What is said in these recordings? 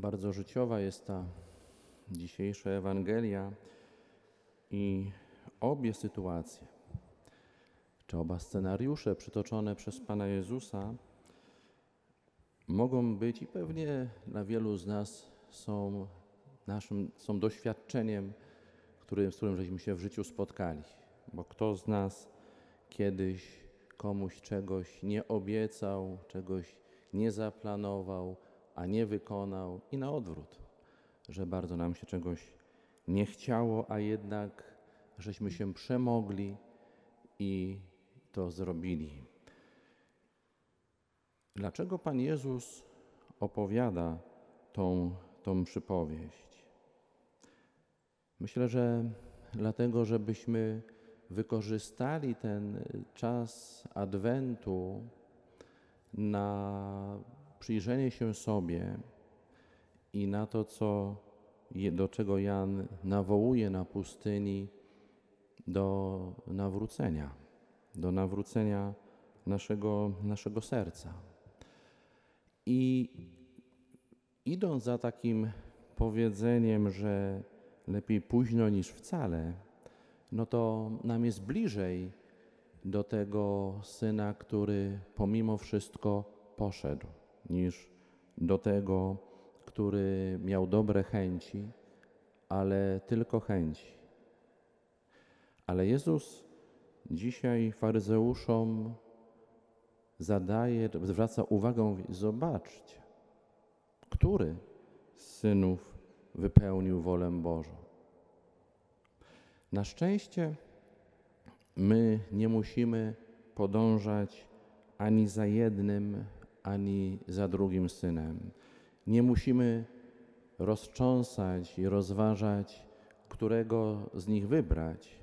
Bardzo życiowa jest ta dzisiejsza Ewangelia i obie sytuacje, czy oba scenariusze przytoczone przez Pana Jezusa mogą być i pewnie dla wielu z nas są naszym są doświadczeniem, który, z którym żeśmy się w życiu spotkali. Bo kto z nas kiedyś komuś czegoś nie obiecał, czegoś nie zaplanował, a nie wykonał i na odwrót, że bardzo nam się czegoś nie chciało, a jednak żeśmy się przemogli i to zrobili. Dlaczego Pan Jezus opowiada tą, tą przypowieść? Myślę, że dlatego, żebyśmy wykorzystali ten czas Adwentu na przyjrzenie się sobie i na to, co, do czego Jan nawołuje na pustyni, do nawrócenia, do nawrócenia naszego, naszego serca. I idąc za takim powiedzeniem, że lepiej późno niż wcale, no to nam jest bliżej do tego syna, który pomimo wszystko poszedł, niż do tego, który miał dobre chęci, ale tylko chęci. Ale Jezus dzisiaj faryzeuszom zadaje, zwraca uwagę, zobaczcie, który z synów wypełnił wolę Bożą. Na szczęście my nie musimy podążać ani za jednym, ani za drugim synem. Nie musimy rozcząsać i rozważać, którego z nich wybrać,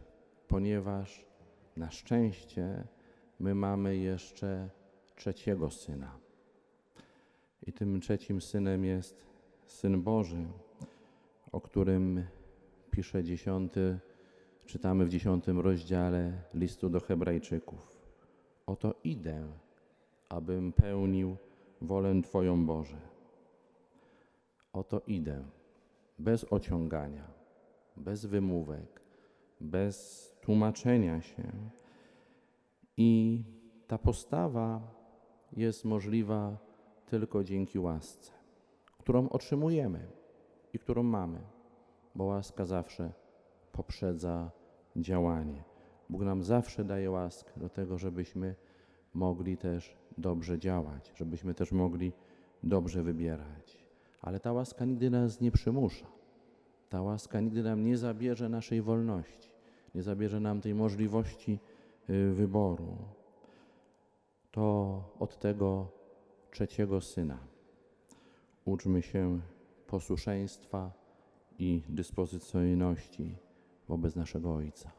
ponieważ na szczęście my mamy jeszcze trzeciego syna. I tym trzecim synem jest Syn Boży, o którym pisze dziesiąty, czytamy w dziesiątym rozdziale listu do Hebrajczyków. Oto idę, abym pełnił wolę Twoją Boże. Oto idę, bez ociągania, bez wymówek, bez tłumaczenia się. I ta postawa jest możliwa tylko dzięki łasce, którą otrzymujemy i którą mamy, bo łaska zawsze poprzedza działanie. Bóg nam zawsze daje łaskę do tego, żebyśmy mogli też dobrze działać, żebyśmy też mogli dobrze wybierać. Ale ta łaska nigdy nas nie przymusza. Ta łaska nigdy nam nie zabierze naszej wolności, nie zabierze nam tej możliwości y, wyboru. To od tego trzeciego syna uczmy się posłuszeństwa i dyspozycyjności wobec naszego Ojca.